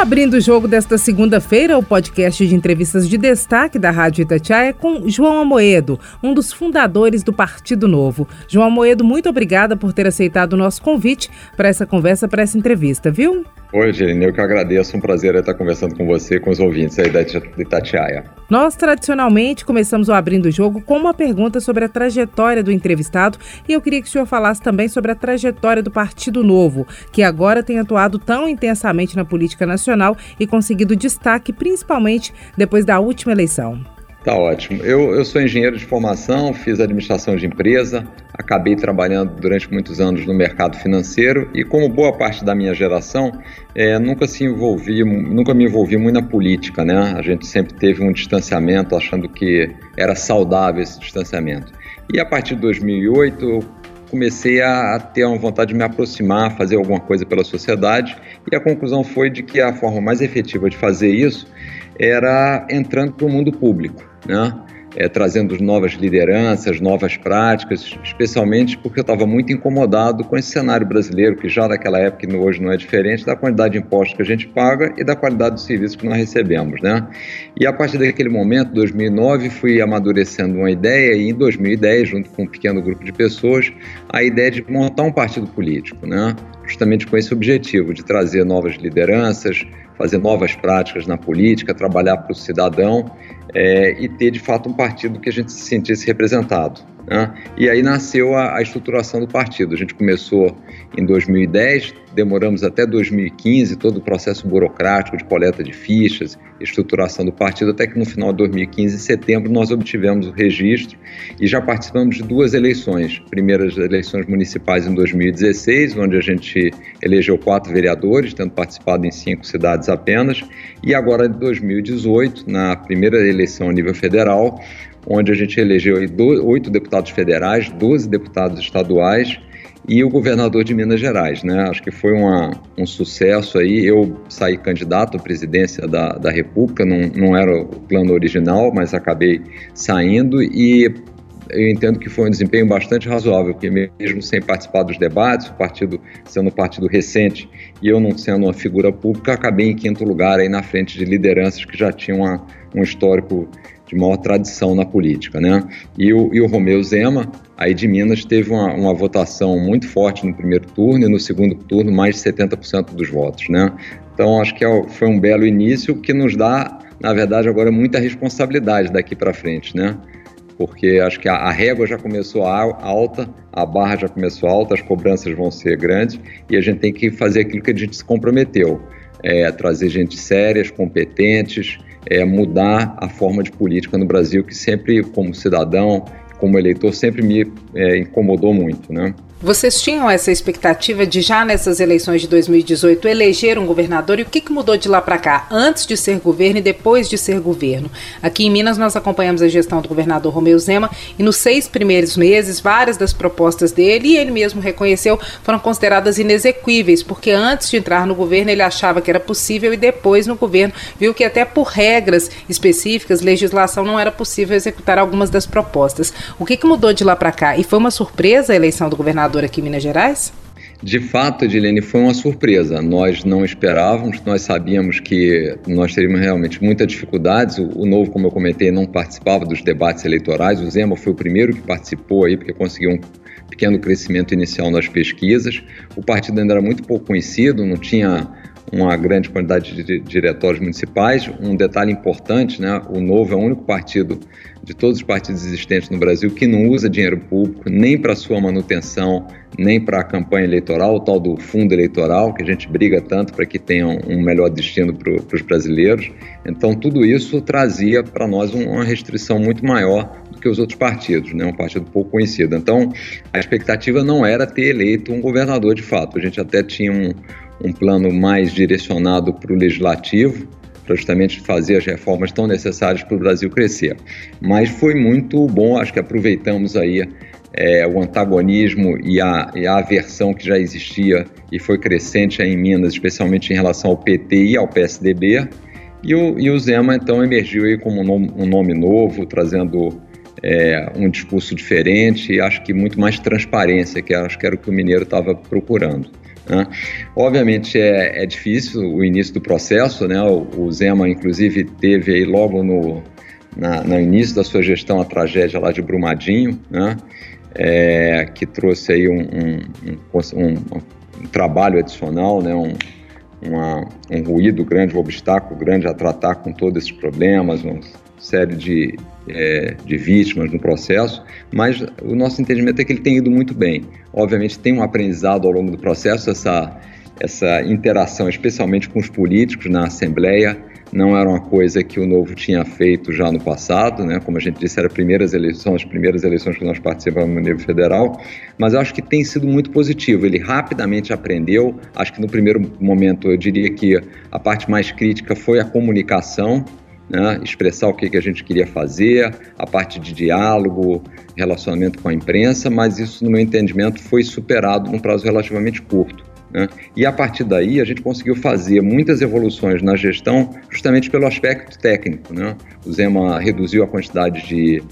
Abrindo o Jogo desta segunda-feira, o podcast de entrevistas de destaque da Rádio Itatiaia com João Amoedo, um dos fundadores do Partido Novo. João Amoedo, muito obrigada por ter aceitado o nosso convite para essa conversa, para essa entrevista, viu? Oi, Gerine, eu que agradeço. Um prazer estar conversando com você com os ouvintes aí da Itatiaia. Nós, tradicionalmente, começamos o Abrindo o Jogo com uma pergunta sobre a trajetória do entrevistado e eu queria que o senhor falasse também sobre a trajetória do Partido Novo, que agora tem atuado tão intensamente na política nacional e conseguido destaque, principalmente depois da última eleição. Tá ótimo. Eu, eu sou engenheiro de formação, fiz administração de empresa, acabei trabalhando durante muitos anos no mercado financeiro e, como boa parte da minha geração, é, nunca se envolvi, nunca me envolvi muito na política, né? A gente sempre teve um distanciamento, achando que era saudável esse distanciamento. E a partir de 2008 eu comecei a, a ter uma vontade de me aproximar, fazer alguma coisa pela sociedade e a conclusão foi de que a forma mais efetiva de fazer isso era entrando para o mundo público né? É, trazendo novas lideranças, novas práticas, especialmente porque eu estava muito incomodado com esse cenário brasileiro, que já naquela época e hoje não é diferente, da quantidade de impostos que a gente paga e da qualidade dos serviços que nós recebemos. Né? E a partir daquele momento, 2009, fui amadurecendo uma ideia e em 2010, junto com um pequeno grupo de pessoas, a ideia de montar um partido político, né? justamente com esse objetivo de trazer novas lideranças, fazer novas práticas na política, trabalhar para o cidadão é, e ter de fato um partido que a gente se sentisse representado. Né? E aí nasceu a, a, estruturação do partido. A gente começou em 2010, demoramos até 2015 todo o processo burocrático de coleta de fichas, estruturação do partido, até que no final de 2015, em setembro, nós obtivemos o registro e já participamos de duas eleições. Primeiras eleições municipais em 2016, onde a gente elegeu quatro vereadores, tendo participado em cinco cidades apenas, e agora em 2018, na primeira eleição a nível federal, onde a gente elegeu oito deputados federais, 12 deputados estaduais e o governador de Minas Gerais, né? Acho que foi uma, um sucesso aí. Eu saí candidato à presidência da, da República, não, não era o plano original, mas acabei saindo e eu entendo que foi um desempenho bastante razoável, porque mesmo sem participar dos debates, o partido sendo um partido recente e eu não sendo uma figura pública, acabei em quinto lugar aí na frente de lideranças que já tinham uma, um histórico de maior tradição na política, né? E o, e o Romeu Zema, aí de Minas, teve uma, uma votação muito forte no primeiro turno e no segundo turno mais de 70% dos votos, né? Então acho que é foi um belo início que nos dá, na verdade, agora muita responsabilidade daqui para frente, né? Porque acho que a, a régua já começou alta, a barra já começou alta, as cobranças vão ser grandes e a gente tem que fazer aquilo que a gente se comprometeu, é, trazer gente sérias, competentes, é, mudar a forma de política no Brasil, que sempre, como cidadão, como eleitor, sempre me é, incomodou muito, né? Vocês tinham essa expectativa de já nessas eleições de 2018 eleger um governador e o que, que mudou de lá para cá, antes de ser governo e depois de ser governo? Aqui em Minas nós acompanhamos a gestão do governador Romeu Zema e nos seis primeiros meses várias das propostas dele, e ele mesmo reconheceu, foram consideradas inexequíveis, porque antes de entrar no governo ele achava que era possível e depois no governo viu que até por regras específicas, legislação, não era possível executar algumas das propostas. O que, que mudou de lá para cá? E foi uma surpresa a eleição do governador governador aqui em Minas Gerais? De fato, Edilene, foi uma surpresa. Nós não esperávamos, nós sabíamos que nós teríamos realmente muitas dificuldades. O, o, Novo, como eu comentei, não participava dos debates eleitorais. O Zema foi o primeiro que participou aí, porque conseguiu um pequeno crescimento inicial nas pesquisas. O partido ainda era muito pouco conhecido, não tinha uma grande quantidade de diretórios municipais. Um detalhe importante, né? O Novo é o único partido de todos os partidos existentes no Brasil que não usa dinheiro público nem para sua manutenção, nem para a campanha eleitoral, o tal do fundo eleitoral, que a gente briga tanto para que tenha um melhor destino para os brasileiros. Então, tudo isso trazia para nós uma restrição muito maior do que os outros partidos, né? um partido pouco conhecido. Então, a expectativa não era ter eleito um governador de fato. A gente até tinha um, um plano mais direcionado para o legislativo, para justamente fazer as reformas tão necessárias para o Brasil crescer. Mas foi muito bom, acho que aproveitamos aí é, o antagonismo e a, e a aversão que já existia e foi crescente em Minas, especialmente em relação ao PT e ao PSDB, E o, e o Zema, então, emergiu aí como um nome, um nome novo, trazendo é, um discurso diferente e acho que muito mais transparência, que acho que era o que o Mineiro estava procurando. Né? Obviamente é, é, difícil o início do processo, né? o, o Zema, inclusive, teve aí logo no, na, no início da sua gestão a tragédia lá de Brumadinho, né? É, que trouxe aí um, um, um, um trabalho adicional, né? um, uma, um ruído grande, um obstáculo grande a tratar com todos esses problemas, uma série de, é, de vítimas no processo, mas o nosso entendimento é que ele tem ido muito bem. Obviamente tem um aprendizado ao longo do processo, essa, essa interação, especialmente com os políticos na Assembleia, não era uma coisa que o Novo tinha feito já no passado, né? como a gente disse, eram primeiras eleições, as primeiras eleições que nós participamos no nível federal, mas eu acho que tem sido muito positivo. Ele rapidamente aprendeu, acho que no primeiro momento eu diria que a parte mais crítica foi a comunicação, né? expressar o que, que a gente queria fazer, a parte de diálogo, relacionamento com a imprensa, mas isso, no meu entendimento, foi superado num prazo relativamente curto. Né? E a partir daí a gente conseguiu fazer muitas evoluções na gestão justamente pelo aspecto técnico. Né? O Zema reduziu a quantidade de,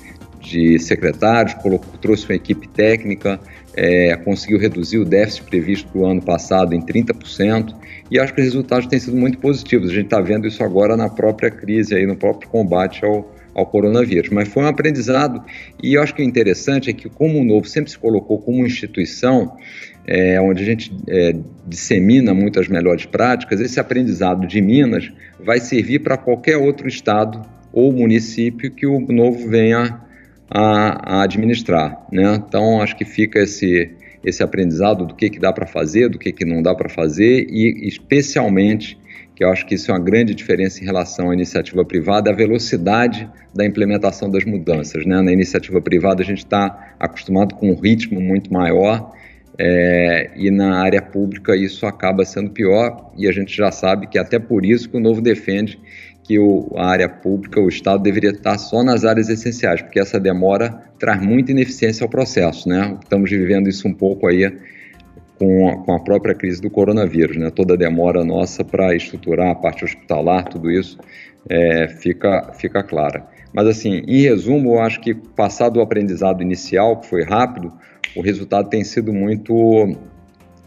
de secretários, colocou, trouxe uma equipe técnica, é, conseguiu reduzir o déficit previsto para o ano passado em 30%, e acho que os resultados têm sido muito positivos. A gente está vendo isso agora na própria crise, aí, no próprio combate ao, ao coronavírus. Mas foi um aprendizado, e eu acho que o interessante é que, como o Novo sempre se colocou como instituição, é, onde a gente é, dissemina muitas melhores práticas, esse aprendizado de Minas vai servir para qualquer outro estado ou município que o novo venha a, a administrar. Né? Então, acho que fica esse, esse aprendizado do que, que dá para fazer, do que, que não dá para fazer e, especialmente, que eu acho que isso é uma grande diferença em relação à iniciativa privada, a velocidade da implementação das mudanças. Né? Na iniciativa privada, a gente está acostumado com um ritmo muito maior é, e na área pública isso acaba sendo pior, e a gente já sabe que até por isso que o Novo defende que o, a área pública, o Estado, deveria estar só nas áreas essenciais, porque essa demora traz muita ineficiência ao processo. Né? Estamos vivendo isso um pouco aí com a, com a própria crise do coronavírus. Né? Toda a demora nossa para estruturar a parte hospitalar, tudo isso é, fica, fica clara. Mas, assim, em resumo, eu acho que passado o aprendizado inicial, que foi rápido, o resultado tem sido muito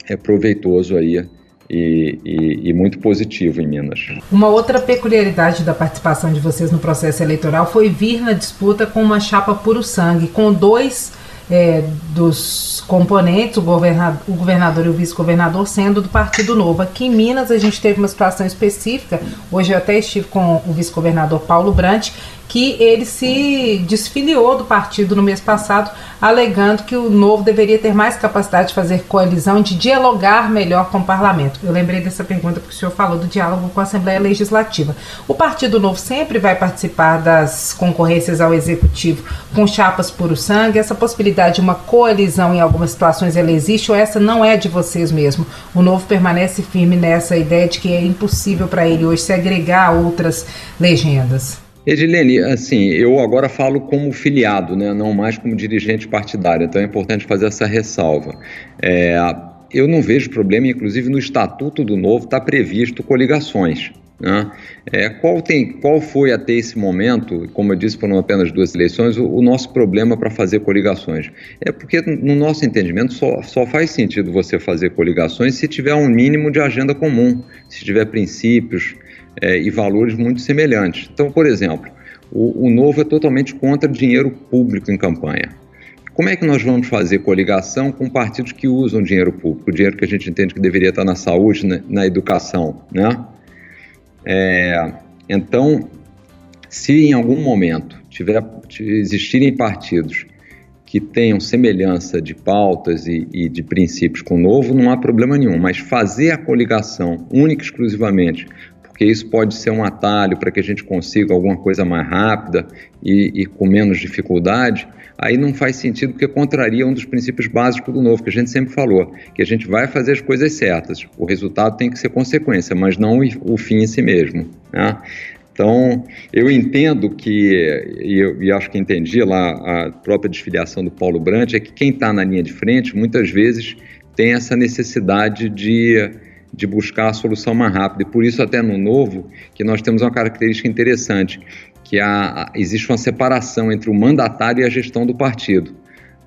é, proveitoso aí e, e, e, muito positivo em Minas. Uma outra peculiaridade da participação de vocês no processo eleitoral foi vir na disputa com uma chapa puro sangue, com dois é, dos componentes, o governador, o governador e o vice-governador, sendo do Partido Novo. Aqui em Minas a gente teve uma situação específica, hoje eu até estive com o vice-governador Paulo Brandt, que ele se desfiliou do partido no mês passado, alegando que o Novo deveria ter mais capacidade de fazer coalizão, de dialogar melhor com o parlamento. Eu lembrei dessa pergunta porque o senhor falou do diálogo com a Assembleia Legislativa. O Partido Novo sempre vai participar das concorrências ao Executivo com chapas puro sangue. Essa possibilidade de uma coalizão em algumas situações ela existe ou essa não é de vocês mesmo? O Novo permanece firme nessa ideia de que é impossível para ele hoje se agregar a outras legendas. Edilene, assim, eu agora falo como filiado, né, não mais como dirigente partidário, então é importante fazer essa ressalva. É, eu não vejo problema, inclusive no Estatuto do Novo está previsto coligações. Né? É, qual, tem, qual foi até esse momento, como eu disse, foram apenas duas eleições, o, o nosso problema para fazer coligações? É porque, no nosso entendimento, só, só faz sentido você fazer coligações se tiver um mínimo de agenda comum, se tiver princípios, é, e valores muito semelhantes. Então, por exemplo, o, o Novo é totalmente contra dinheiro público em campanha. Como é que nós vamos fazer coligação com partidos que usam dinheiro público, dinheiro que a gente entende que deveria estar na saúde, na, na educação, né? É, então, se em algum momento tiver, existirem partidos que tenham semelhança de pautas e, e, de princípios com o novo, não há problema nenhum. Mas fazer a coligação única e exclusivamente porque isso pode ser um atalho para que a gente consiga alguma coisa mais rápida e, e, com menos dificuldade, aí não faz sentido porque contraria um dos princípios básicos do novo, que a gente sempre falou, que a gente vai fazer as coisas certas, o resultado tem que ser consequência, mas não o fim em si mesmo. Né? Então, eu entendo que, e, eu, e acho que entendi lá a própria desfiliação do Paulo Brandt, é que quem está na linha de frente, muitas vezes, tem essa necessidade de de buscar a solução mais rápida. E por isso, até no novo, que nós temos uma característica interessante, que a, existe uma separação entre o mandatário e a gestão do partido,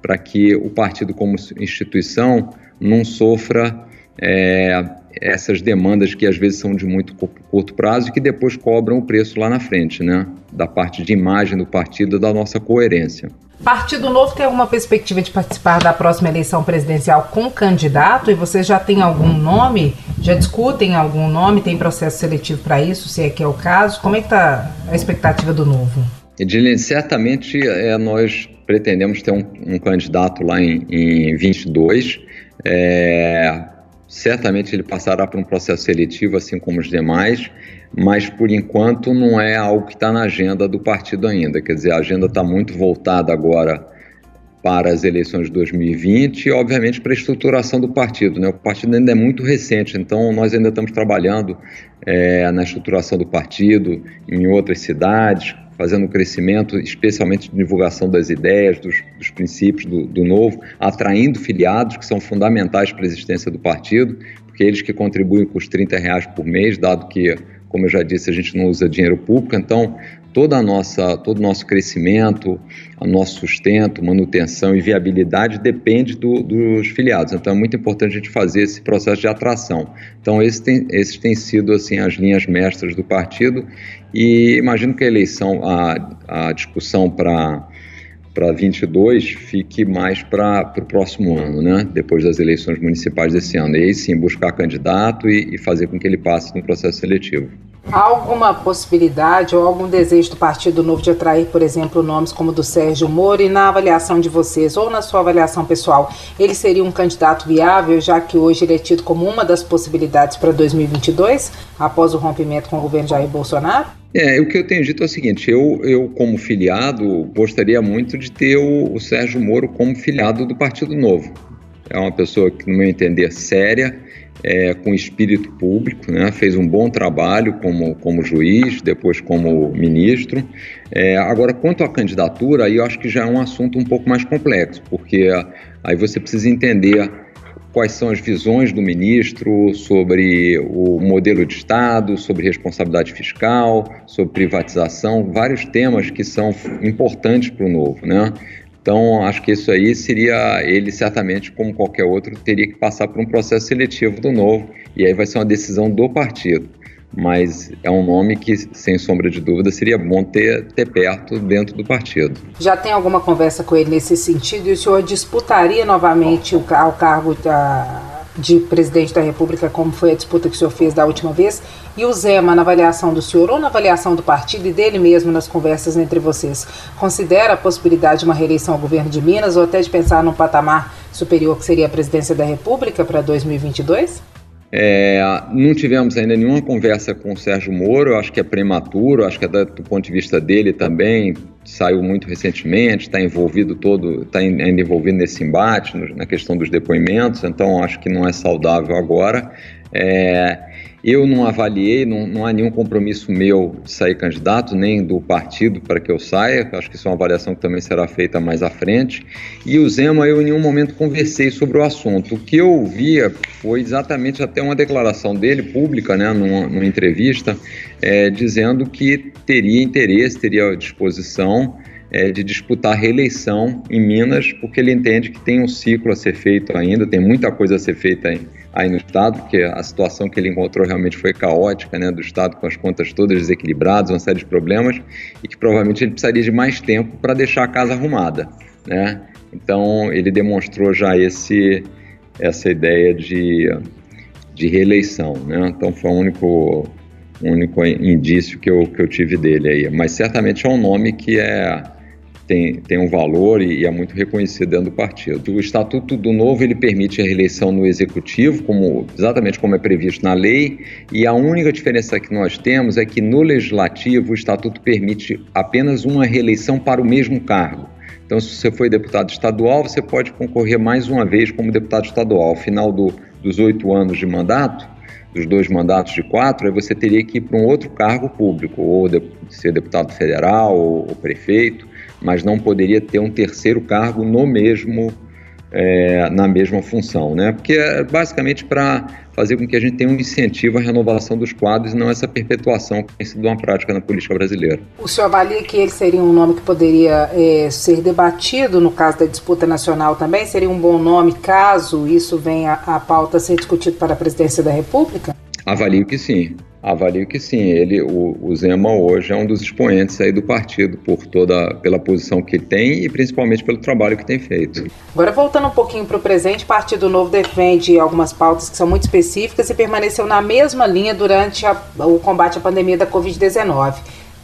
para que o partido, como instituição, não sofra é, essas demandas que às vezes são de muito curto prazo e que depois cobram o preço lá na frente, né? Da parte de imagem do partido, da nossa coerência. Partido Novo tem alguma perspectiva de participar da próxima eleição presidencial com candidato? E você já tem algum nome? Já discutem algum nome? Tem processo seletivo para isso, se é que é o caso? Como é que está a expectativa do Novo? Edilene, certamente é, nós pretendemos ter um, um candidato lá em, em 22. É, certamente ele passará por um processo seletivo, assim como os demais mas por enquanto não é algo que está na agenda do partido ainda. Quer dizer, a agenda está muito voltada agora para as eleições de 2020 e, obviamente, para a estruturação do partido. Né? O partido ainda é muito recente, então nós ainda estamos trabalhando é, na estruturação do partido em outras cidades, fazendo crescimento, especialmente de divulgação das ideias, dos, dos princípios do, do, novo, atraindo filiados que são fundamentais para a existência do partido, porque eles que contribuem com os 30 reais por mês, dado que como eu já disse, a gente não usa dinheiro público, então toda a nossa, todo o nosso crescimento, o nosso sustento, manutenção e viabilidade depende do, dos filiados. Então é muito importante a gente fazer esse processo de atração. Então esse tem, esses têm sido assim as linhas mestras do partido e imagino que a eleição, a, a discussão para para 22 fique mais para o próximo ano, né? depois das eleições municipais desse ano. E aí sim, buscar candidato e, e fazer com que ele passe no processo seletivo. Há alguma possibilidade ou algum desejo do Partido Novo de atrair, por exemplo, nomes como o do Sérgio Moro e na avaliação de vocês ou na sua avaliação pessoal, ele seria um candidato viável, já que hoje ele é tido como uma das possibilidades para 2022, após o rompimento com o governo Jair Bolsonaro? É, o que eu tenho dito é o seguinte: eu, eu como filiado, gostaria muito de ter o, o Sérgio Moro como filiado do Partido Novo. É uma pessoa que, no meu entender, séria, é, com espírito público, né? fez um bom trabalho como, como juiz, depois como ministro. É, agora, quanto à candidatura, aí eu acho que já é um assunto um pouco mais complexo, porque aí você precisa entender quais são as visões do ministro sobre o modelo de Estado, sobre responsabilidade fiscal, sobre privatização, vários temas que são importantes para o novo, né? Então, acho que isso aí seria, ele certamente, como qualquer outro, teria que passar por um processo seletivo do novo, e aí vai ser uma decisão do partido. Mas é um nome que, sem sombra de dúvida, seria bom ter, ter perto dentro do partido. Já tem alguma conversa com ele nesse sentido? E o senhor disputaria novamente o, o cargo da, de presidente da República, como foi a disputa que o senhor fez da última vez, e o Zema, na avaliação do senhor ou na avaliação do partido e dele mesmo nas conversas entre vocês, considera a possibilidade de uma reeleição ao governo de Minas ou até de pensar num patamar superior que seria a presidência da República para 2022? É, não tivemos ainda nenhuma conversa com o Sérgio Moro, acho que é prematuro, acho que é do ponto de vista dele também, saiu muito recentemente, está envolvido todo, está ainda envolvido nesse embate, na questão dos depoimentos, então acho que não é saudável agora. É, eu não avaliei, não, não, há nenhum compromisso meu de sair candidato, nem do partido para que eu saia. Acho que isso é uma avaliação que também será feita mais à frente. E o Zema, eu em nenhum momento conversei sobre o assunto. O que eu ouvia foi exatamente até uma declaração dele, pública, né, numa, numa entrevista, é, dizendo que teria interesse, teria disposição é, de disputar reeleição em Minas, porque ele entende que tem um ciclo a ser feito ainda, tem muita coisa a ser feita aí, aí no Estado, porque a situação que ele encontrou realmente foi caótica, né, do Estado com as contas todas desequilibradas, uma série de problemas, e que provavelmente ele precisaria de mais tempo para deixar a casa arrumada, né? Então ele demonstrou já esse essa ideia de, de reeleição, né? Então foi o único único indício que eu, que eu tive dele aí. Mas certamente é um nome que é tem, tem um valor e, e, é muito reconhecido dentro do partido. O Estatuto do Novo ele permite a reeleição no Executivo, como, exatamente como é previsto na lei, e a única diferença que nós temos é que no Legislativo o Estatuto permite apenas uma reeleição para o mesmo cargo. Então, se você foi deputado estadual, você pode concorrer mais uma vez como deputado estadual. Ao final do, dos oito anos de mandato, dos dois mandatos de quatro, aí você teria que ir para um outro cargo público, ou de, ser deputado federal ou, ou prefeito mas não poderia ter um terceiro cargo no mesmo é, na mesma função, né? Porque é basicamente para fazer com que a gente tenha um incentivo à renovação dos quadros e não essa perpetuação que tem sido uma prática na política brasileira. O senhor avalia que ele seria um nome que poderia é, ser debatido no caso da disputa nacional também? Seria um bom nome caso isso venha à pauta a ser discutido para a presidência da República? Avalio que sim. Avalio que sim, ele, o, o, Zema hoje é um dos expoentes aí do partido por toda, pela posição que tem e principalmente pelo trabalho que tem feito. Agora voltando um pouquinho para o presente, o Partido Novo defende algumas pautas que são muito específicas e permaneceu na mesma linha durante a, o combate à pandemia da Covid-19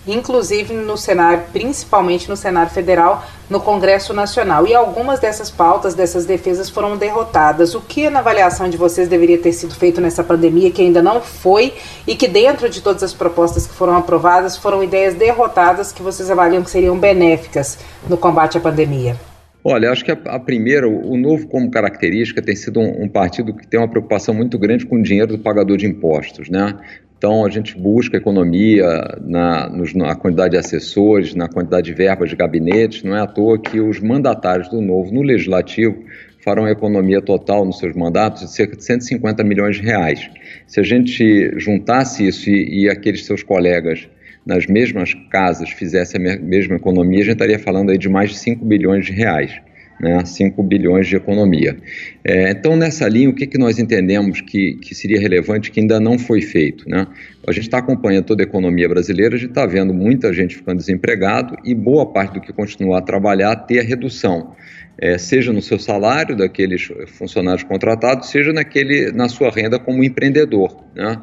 inclusive no cenário, principalmente no cenário federal, no Congresso Nacional. E algumas dessas pautas, dessas defesas foram derrotadas. O que, na avaliação de vocês, deveria ter sido feito nessa pandemia que ainda não foi e que, dentro de todas as propostas que foram aprovadas, foram ideias derrotadas que vocês avaliam que seriam benéficas no combate à pandemia? Olha, acho que a, a, primeira, o novo como característica tem sido um, um, partido que tem uma preocupação muito grande com o dinheiro do pagador de impostos, né? Então, a gente busca economia na, nos, na quantidade de assessores, na quantidade de verbas de gabinetes. Não é à toa que os mandatários do Novo no Legislativo farão economia total nos seus mandatos de cerca de 150 milhões de reais. Se a gente juntasse isso e, e aqueles seus colegas nas mesmas casas fizessem a mesma economia, a gente estaria falando aí de mais de 5 bilhões de reais né, 5 bilhões de economia. É, então, nessa linha, o que, que nós entendemos que, que seria relevante que ainda não foi feito? Né? A gente está acompanhando toda a economia brasileira, a gente está vendo muita gente ficando desempregado e boa parte do que continua a trabalhar ter a redução é, seja no seu salário daqueles funcionários contratados, seja naquele, na sua renda como empreendedor. Né?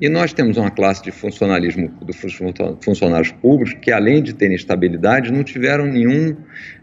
E nós temos uma classe de funcionalismo dos funcionários públicos que, além de terem estabilidade, não tiveram nenhum,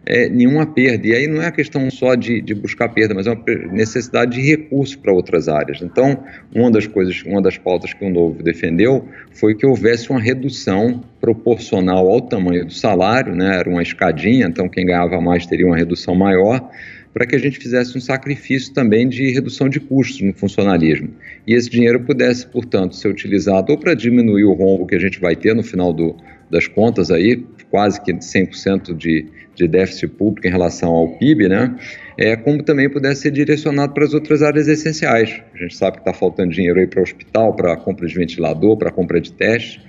é, nenhuma perda. E aí não é a questão só de, de buscar perda, mas é uma necessidade de recursos para outras áreas. Então, uma das coisas, uma das pautas que o Novo defendeu foi que houvesse uma redução proporcional ao tamanho do salário, né? era uma escadinha, então quem ganhava mais teria uma redução maior, para que a gente fizesse um sacrifício também de redução de custos no funcionalismo. E esse dinheiro pudesse, portanto, ser utilizado ou para diminuir o rombo que a gente vai ter no final do, das contas aí, quase que 100% de, de déficit público em relação ao PIB, né? É, como também pudesse ser direcionado para as outras áreas essenciais. A gente sabe que está faltando dinheiro aí para o hospital, para a compra de ventilador, para a compra de testes,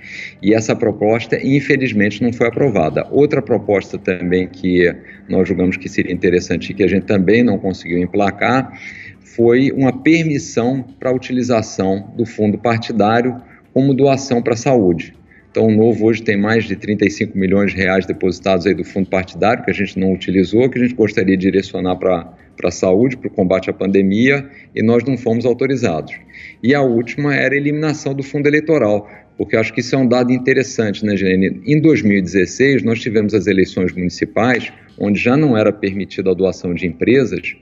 e essa proposta, infelizmente, não foi aprovada. Outra proposta também que nós julgamos que seria interessante e que a gente também não conseguiu emplacar foi uma permissão para a utilização do fundo partidário como doação para a saúde. Então, o Novo hoje tem mais de 35 milhões de reais depositados aí do fundo partidário, que a gente não utilizou, que a gente gostaria de direcionar para a saúde, para o combate à pandemia, e nós não fomos autorizados. E a última era a eliminação do fundo eleitoral, porque acho que isso é um dado interessante, né, Gene? Em 2016, nós tivemos as eleições municipais, onde já não era permitida a doação de empresas,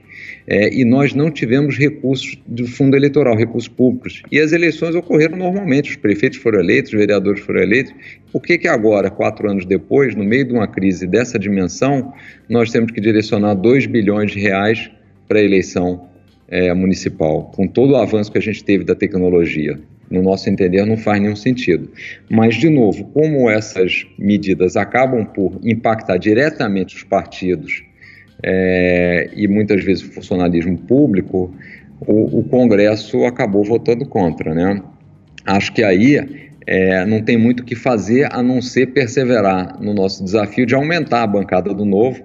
é, e nós não tivemos recursos do fundo eleitoral, recursos públicos. E as eleições ocorreram normalmente, os prefeitos foram eleitos, os vereadores foram eleitos. Por que, que agora, quatro anos depois, no meio de uma crise dessa dimensão, nós temos que direcionar 2 bilhões de reais para a eleição é, municipal, com todo o avanço que a gente teve da tecnologia? No nosso entender, não faz nenhum sentido. Mas, de novo, como essas medidas acabam por impactar diretamente os partidos é, e muitas vezes o funcionalismo público, o, o, Congresso acabou votando contra. Né? Acho que aí é, não tem muito o que fazer a não ser perseverar no nosso desafio de aumentar a bancada do novo.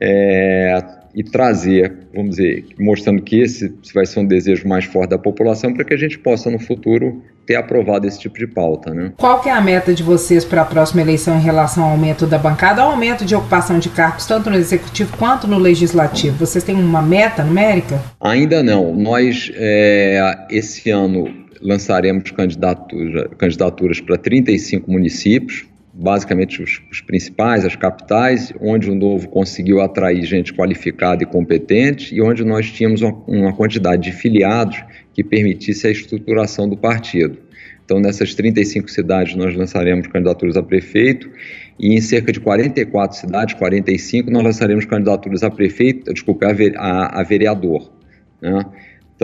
É, e trazer, vamos dizer, mostrando que esse vai ser um desejo mais forte da população para que a gente possa no futuro ter aprovado esse tipo de pauta. Né? Qual que é a meta de vocês para a próxima eleição em relação ao aumento da bancada, ao aumento de ocupação de cargos, tanto no executivo quanto no legislativo? Vocês têm uma meta numérica? Ainda não. Nós, é, esse ano, lançaremos candidatura, candidaturas para 35 municípios, basicamente os, os, principais, as capitais, onde o Novo conseguiu atrair gente qualificada e competente e onde nós tínhamos uma, uma quantidade de filiados que permitisse a estruturação do partido. Então, nessas 35 cidades, nós lançaremos candidaturas a prefeito e em cerca de 44 cidades, 45, nós lançaremos candidaturas a prefeito, desculpa, a, a vereador. Né?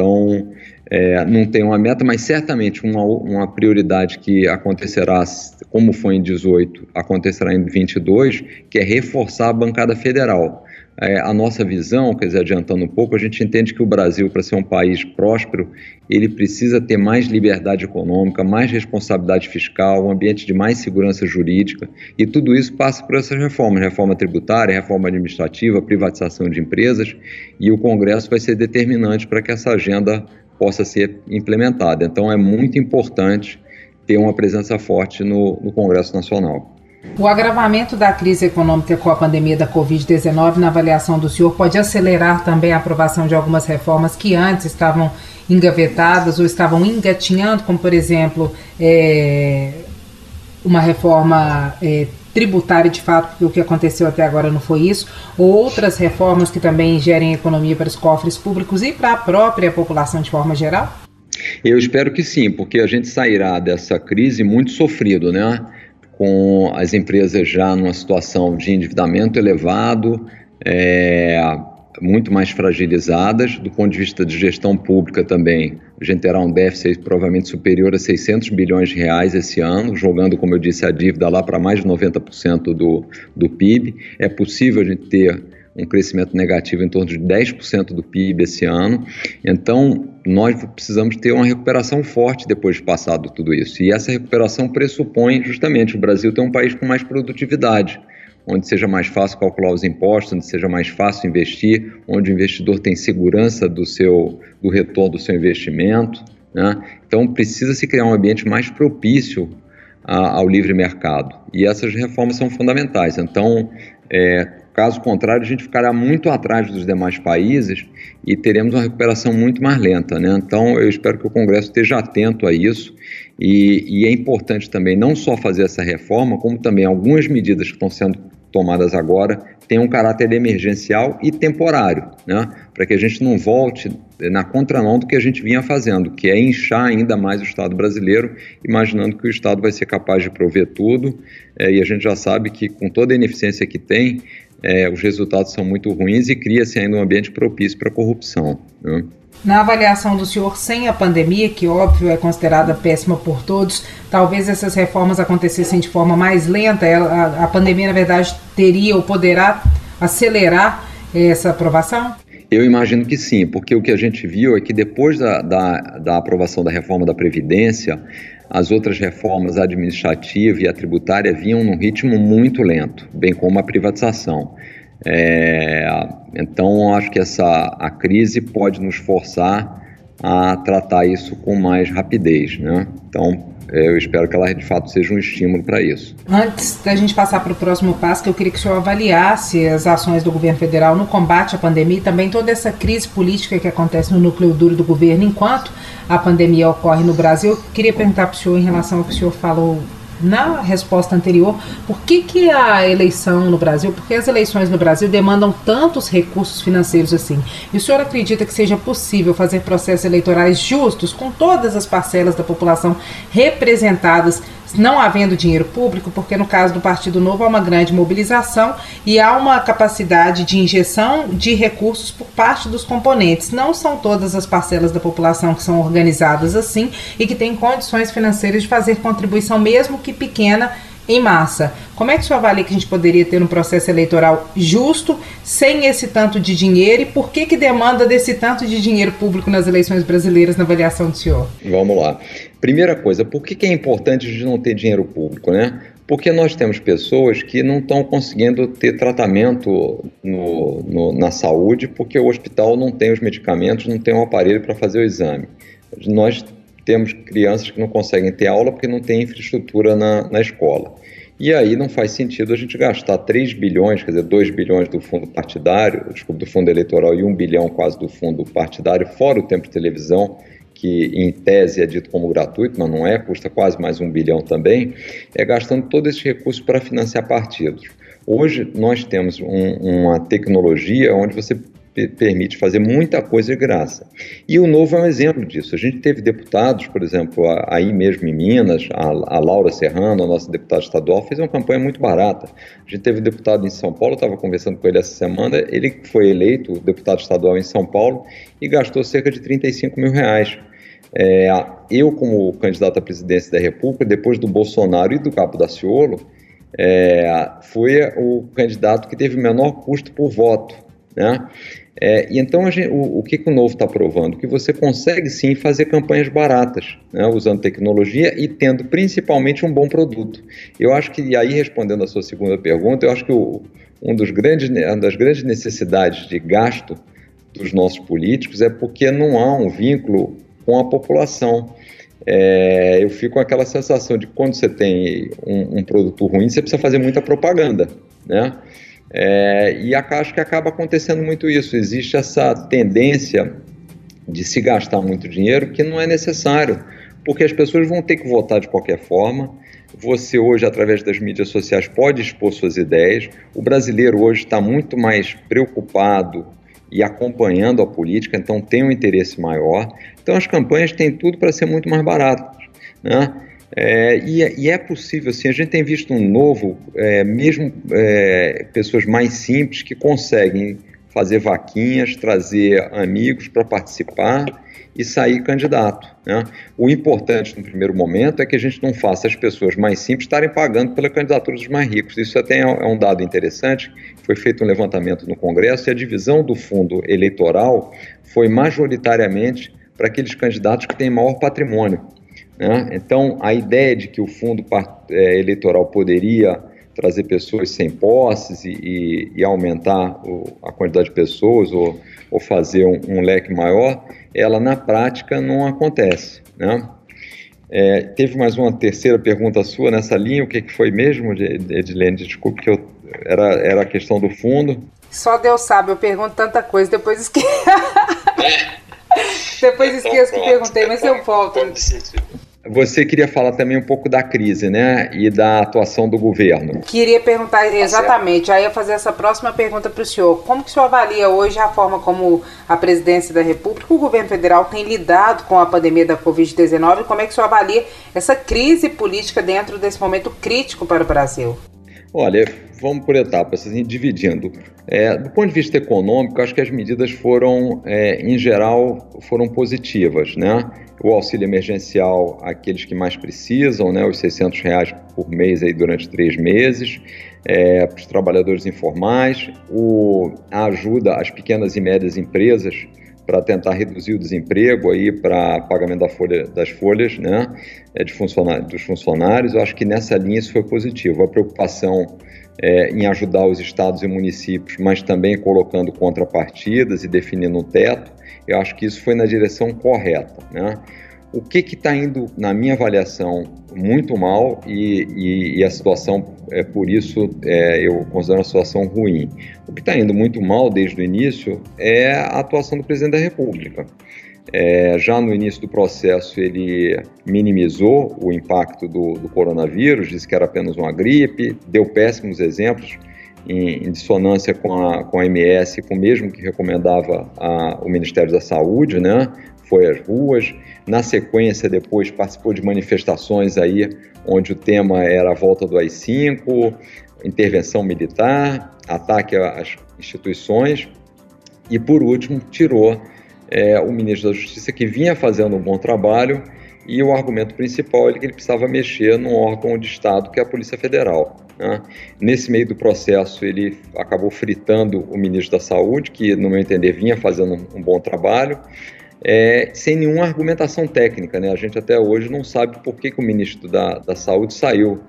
Então, é, não tem uma meta, mas certamente uma, uma prioridade que acontecerá, como foi em 18, acontecerá em 22, que é reforçar a bancada federal. É, a nossa visão, quer dizer, adiantando um pouco, a gente entende que o Brasil, para ser um país próspero, ele precisa ter mais liberdade econômica, mais responsabilidade fiscal, um ambiente de mais segurança jurídica, e tudo isso passa por essas reformas, reforma tributária, reforma administrativa, privatização de empresas, e o Congresso vai ser determinante para que essa agenda possa ser implementada. Então é muito importante ter uma presença forte no, no Congresso Nacional. O agravamento da crise econômica com a pandemia da Covid-19, na avaliação do senhor, pode acelerar também a aprovação de algumas reformas que antes estavam engavetadas ou estavam engatinhando, como, por exemplo, é, uma reforma é, tributária de fato, porque o que aconteceu até agora não foi isso, ou outras reformas que também gerem economia para os cofres públicos e para a própria população de forma geral? Eu espero que sim, porque a gente sairá dessa crise muito sofrido, né? Com as empresas já numa situação de endividamento elevado, é, muito mais fragilizadas, do ponto de vista de gestão pública também. A gente terá um déficit provavelmente superior a 600 bilhões de reais esse ano, jogando, como eu disse, a dívida lá para mais de 90% do, do PIB. É possível a gente ter um crescimento negativo em torno de 10% do PIB esse ano. Então, nós precisamos ter uma recuperação forte depois de passado tudo isso. E essa recuperação pressupõe justamente o Brasil ter um país com mais produtividade, onde seja mais fácil calcular os impostos, onde seja mais fácil investir, onde o investidor tem segurança do seu do retorno do seu investimento. Né? Então, precisa se criar um ambiente mais propício a, ao livre mercado. E essas reformas são fundamentais. Então, é, Caso contrário, a gente ficará muito atrás dos demais países e teremos uma recuperação muito mais lenta. Né? Então, eu espero que o Congresso esteja atento a isso. E, e é importante também não só fazer essa reforma, como também algumas medidas que estão sendo tomadas agora tenham um caráter emergencial e temporário, né? para que a gente não volte na contramão do que a gente vinha fazendo, que é inchar ainda mais o Estado brasileiro, imaginando que o Estado vai ser capaz de prover tudo, é, e a gente já sabe que com toda a ineficiência que tem, é, os resultados são muito ruins e cria-se ainda um ambiente propício para corrupção. Né? Na avaliação do senhor, sem a pandemia, que óbvio é considerada péssima por todos, talvez essas reformas acontecessem de forma mais lenta. A, a pandemia, na verdade, teria ou poderá acelerar essa aprovação? Eu imagino que sim, porque o que a gente viu é que depois da, da, da aprovação da reforma da Previdência, as outras reformas administrativa e a tributária vinham num ritmo muito lento, bem como a privatização. É, então, acho que essa a crise pode nos forçar a tratar isso com mais rapidez, né? Então, eu espero que ela de fato seja um estímulo para isso. Antes da gente passar para o próximo passo, eu queria que o senhor avaliasse as ações do governo federal no combate à pandemia e também toda essa crise política que acontece no núcleo duro do governo enquanto a pandemia ocorre no Brasil. Eu queria perguntar para o senhor em relação ao que o senhor falou na resposta anterior, por que, que a eleição no Brasil, porque as eleições no Brasil demandam tantos recursos financeiros assim? E o senhor acredita que seja possível fazer processos eleitorais justos com todas as parcelas da população representadas não havendo dinheiro público, porque no caso do Partido Novo há uma grande mobilização e há uma capacidade de injeção de recursos por parte dos componentes. Não são todas as parcelas da população que são organizadas assim e que têm condições financeiras de fazer contribuição, mesmo que pequena, em massa. Como é que o senhor avalia que a gente poderia ter um processo eleitoral justo, sem esse tanto de dinheiro, e por que, que demanda desse tanto de dinheiro público nas eleições brasileiras, na avaliação do senhor? Vamos lá. Primeira coisa, por que, que é importante a gente não ter dinheiro público, né? Porque nós temos pessoas que não estão conseguindo ter tratamento no, no, na saúde porque o hospital não tem os medicamentos, não tem um aparelho para fazer o exame. Nós temos crianças que não conseguem ter aula porque não tem infraestrutura na, na escola. E aí não faz sentido a gente gastar 3 bilhões, quer dizer, 2 bilhões do fundo partidário, desculpa, do fundo eleitoral e 1 bilhão quase do fundo partidário, fora o tempo de televisão, que em tese é dito como gratuito, mas não é, custa quase mais um bilhão também, é gastando todo esse recurso para financiar partidos. Hoje nós temos um, uma tecnologia onde você permite fazer muita coisa de graça. E o Novo é um exemplo disso. A gente teve deputados, por exemplo, aí mesmo em Minas, a, Laura Serrano, a nossa deputada estadual, fez uma campanha muito barata. A gente teve deputado em São Paulo, estava conversando com ele essa semana, ele foi eleito deputado estadual em São Paulo e gastou cerca de 35 mil reais. É, eu, como candidato à presidência da República, depois do Bolsonaro e do Cabo da Ciolo, é, foi o candidato que teve o menor custo por voto né? É, e então gente, o, o, que, que o novo está provando? Que você consegue sim fazer campanhas baratas, né, usando tecnologia e tendo principalmente um bom produto. Eu acho que, e aí respondendo a sua segunda pergunta, eu acho que o, um dos grandes, uma das grandes necessidades de gasto dos nossos políticos é porque não há um vínculo com a população. É, eu fico com aquela sensação de quando você tem um, um produto ruim, você precisa fazer muita propaganda, né? É, e acho que acaba acontecendo muito isso. Existe essa tendência de se gastar muito dinheiro que não é necessário, porque as pessoas vão ter que votar de qualquer forma. Você hoje, através das mídias sociais, pode expor suas ideias. O brasileiro hoje está muito mais preocupado e acompanhando a política, então tem um interesse maior. Então as campanhas têm tudo para ser muito mais baratas. Né? É, e, é, e, é possível, assim, a gente tem visto um novo, é, mesmo é, pessoas mais simples que conseguem fazer vaquinhas, trazer amigos para participar e sair candidato. Né? O importante no primeiro momento é que a gente não faça as pessoas mais simples estarem pagando pela candidatura dos mais ricos. Isso até é um dado interessante. Foi feito um levantamento no Congresso e a divisão do fundo eleitoral foi majoritariamente para aqueles candidatos que têm maior patrimônio. Né? Então, a ideia de que o fundo é, eleitoral poderia trazer pessoas sem posses e, e, e aumentar o, a quantidade de pessoas ou, ou fazer um, um, leque maior, ela na prática não acontece. Né? É, teve mais uma terceira pergunta sua nessa linha, o que, que foi mesmo, Edilene? Desculpe que eu, era, era a questão do fundo. Só Deus sabe, eu pergunto tanta coisa, depois esqueço. depois esqueço que perguntei, mas eu volto. Você queria falar também um pouco da crise, né? E da atuação do governo. Queria perguntar tá exatamente, aí eu fazer essa próxima pergunta para o senhor. Como que o senhor avalia hoje a forma como a presidência da República, o governo federal tem lidado com a pandemia da Covid-19 e como é que o senhor avalia essa crise política dentro desse momento crítico para o Brasil? Olha, vamos por etapas, assim, dividindo. É, do ponto de vista econômico, acho que as medidas foram, é, em geral, foram positivas, né? O auxílio emergencial àqueles que mais precisam, né? Os 600 reais por mês aí durante três meses, é, para os trabalhadores informais, o, a ajuda às pequenas e médias empresas para tentar reduzir o desemprego aí para pagamento da folha, das folhas, né, é, de funcionários, dos funcionários. Eu acho que nessa linha isso foi positivo. A preocupação é, em ajudar os estados e municípios, mas também colocando contrapartidas e definindo um teto, eu acho que isso foi na direção correta, né? O que está indo, na minha avaliação, muito mal e, e, e a situação, é, por isso, é, eu considero uma situação ruim. O que está indo muito mal desde o início é a atuação do presidente da República. É, já no início do processo, ele minimizou o impacto do, do, coronavírus, disse que era apenas uma gripe, deu péssimos exemplos em, em dissonância com a, com a MS, com o mesmo que recomendava a, o Ministério da Saúde, né? Foi às ruas. Na sequência, depois participou de manifestações aí, onde o tema era a volta do AI-5, intervenção militar, ataque às instituições. E, por último, tirou é, o ministro da Justiça, que vinha fazendo um bom trabalho, e o argumento principal é que ele precisava mexer num órgão de Estado, que é a Polícia Federal. Né? Nesse meio do processo, ele acabou fritando o ministro da Saúde, que, no meu entender, vinha fazendo um bom trabalho é, sem nenhuma argumentação técnica. Né? A gente até hoje não sabe por que, que o ministro da, da Saúde saiu.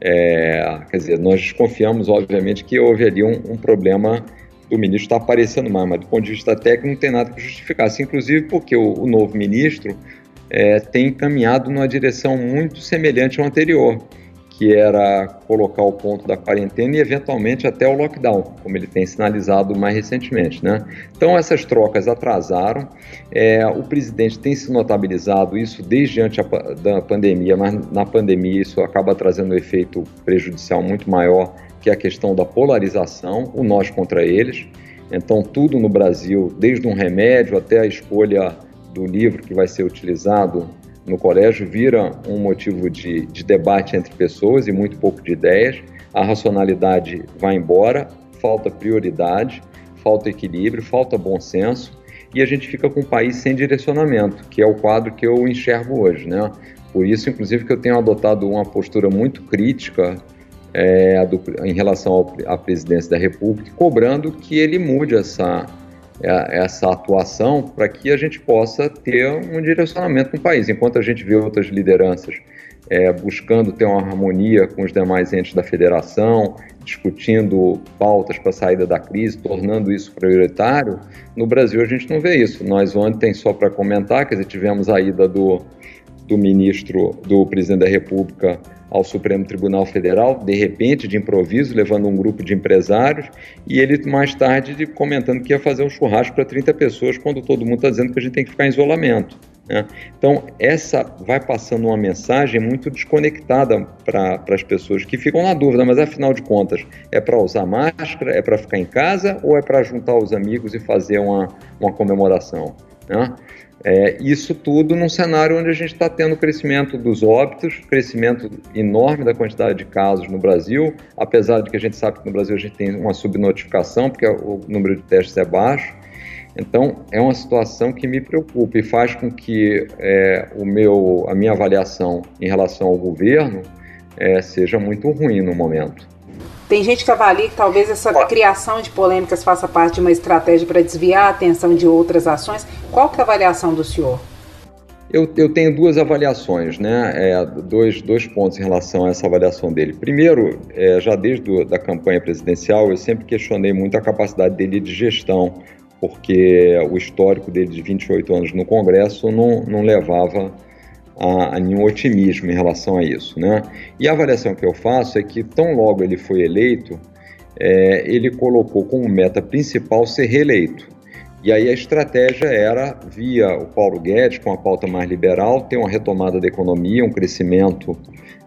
É, quer dizer, nós desconfiamos, obviamente, que houve ali um, um problema do ministro estar aparecendo mais, mas do ponto de vista técnico não tem nada que justificasse, inclusive porque o, o novo ministro é, tem caminhado numa direção muito semelhante ao anterior que era colocar o ponto da quarentena e eventualmente até o lockdown, como ele tem sinalizado mais recentemente. Né? Então essas trocas atrasaram, é, o presidente tem se notabilizado isso desde antes da pandemia, mas na pandemia isso acaba trazendo um efeito prejudicial muito maior, que é a questão da polarização, o nós contra eles. Então tudo no Brasil, desde um remédio até a escolha do livro que vai ser utilizado no colégio vira um motivo de, de debate entre pessoas e muito pouco de ideias. A racionalidade vai embora, falta prioridade, falta equilíbrio, falta bom senso e a gente fica com um país sem direcionamento, que é o quadro que eu enxergo hoje, né? Por isso, inclusive, que eu tenho adotado uma postura muito crítica é, em relação ao, à presidência da República, cobrando que ele mude essa, essa atuação para que a gente possa ter um direcionamento no país. Enquanto a gente vê outras lideranças é, buscando ter uma harmonia com os demais entes da federação, discutindo pautas para a saída da crise, tornando isso prioritário, no Brasil a gente não vê isso. Nós ontem, só para comentar, dizer, tivemos a ida do, do ministro, do presidente da República ao Supremo Tribunal Federal, de repente, de improviso, levando um grupo de empresários, e ele mais tarde comentando que ia fazer um churrasco para 30 pessoas, quando todo mundo está dizendo que a gente tem que ficar em isolamento. Né? Então, essa vai passando uma mensagem muito desconectada para as pessoas que ficam na dúvida, mas afinal de contas, é para usar máscara, é para ficar em casa ou é para juntar os amigos e fazer uma, uma comemoração? Né? É, isso tudo num cenário onde a gente está tendo crescimento dos óbitos, crescimento enorme da quantidade de casos no Brasil, apesar de que a gente sabe que no Brasil a gente tem uma subnotificação, porque o número de testes é baixo. Então, é uma situação que me preocupa e faz com que é, o meu, a minha avaliação em relação ao governo é, seja muito ruim no momento. Tem gente que avalia que talvez essa criação de polêmicas faça parte de uma estratégia para desviar a atenção de outras ações. Qual que é a avaliação do senhor? Eu, eu tenho duas avaliações, né? É, dois, dois pontos em relação a essa avaliação dele. Primeiro, é, já desde a da campanha presidencial, eu sempre questionei muito a capacidade dele de gestão, porque o histórico dele de 28 anos no Congresso não, não levava a, a, nenhum otimismo em relação a isso. Né? E a avaliação que eu faço é que, tão logo ele foi eleito, é, ele colocou como meta principal ser reeleito. E aí a estratégia era, via o Paulo Guedes, com a pauta mais liberal, ter uma retomada da economia, um crescimento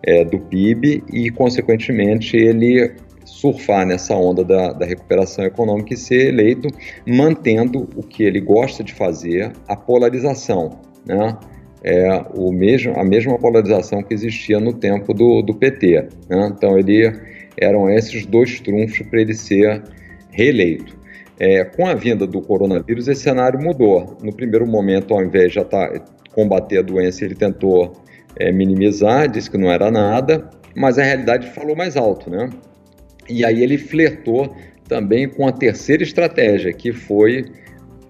é, do PIB e, consequentemente, ele surfar nessa onda da, da recuperação econômica e ser eleito, mantendo o que ele gosta de fazer, a polarização. Né? É o mesmo, a mesma polarização que existia no tempo do, do PT. Né? Então, ele, eram esses dois trunfos para ele ser reeleito. É, com a vinda do coronavírus, esse cenário mudou. No primeiro momento, ao invés de já tá, combater a doença, ele tentou é, minimizar, disse que não era nada, mas a realidade falou mais alto. Né? E aí ele flertou também com a terceira estratégia, que foi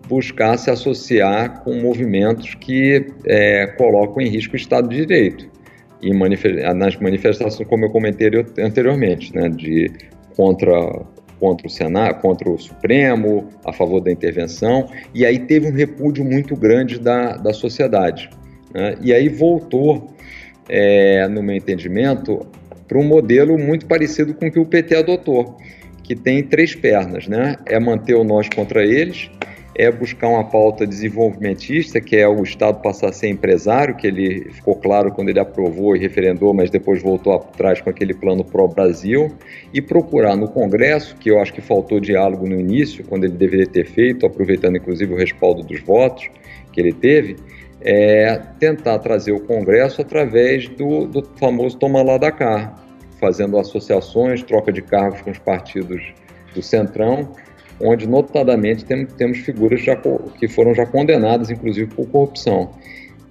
buscar se associar com movimentos que é, colocam em risco o Estado de Direito. E nas manifestações, como eu comentei anteriormente, né, de contra contra o Senado, contra o Supremo, a favor da intervenção, e aí teve um repúdio muito grande da, da sociedade. Né? E aí voltou, é, no meu entendimento, para um modelo muito parecido com o que o PT adotou, que tem três pernas, né? É manter o nós contra eles, é buscar uma pauta desenvolvimentista, que é o Estado passar a ser empresário, que ele ficou claro quando ele aprovou e referendou, mas depois voltou atrás com aquele plano pró-Brasil, e procurar no Congresso, que eu acho que faltou diálogo no início, quando ele deveria ter feito, aproveitando inclusive o respaldo dos votos que ele teve, é tentar trazer o Congresso através do, do famoso toma lá da cá, fazendo associações, troca de cargos com os partidos do Centrão, onde notadamente tem, temos figuras já, que foram já condenadas, inclusive por corrupção.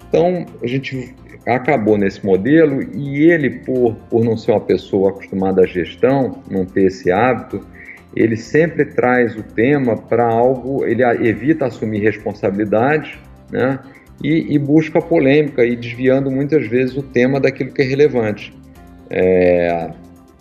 Então, a gente acabou nesse modelo e ele, por, por não ser uma pessoa acostumada à gestão, não ter esse hábito, ele sempre traz o tema para algo, ele evita assumir responsabilidade, né? E, e, busca polêmica e desviando muitas vezes o tema daquilo que é relevante. É,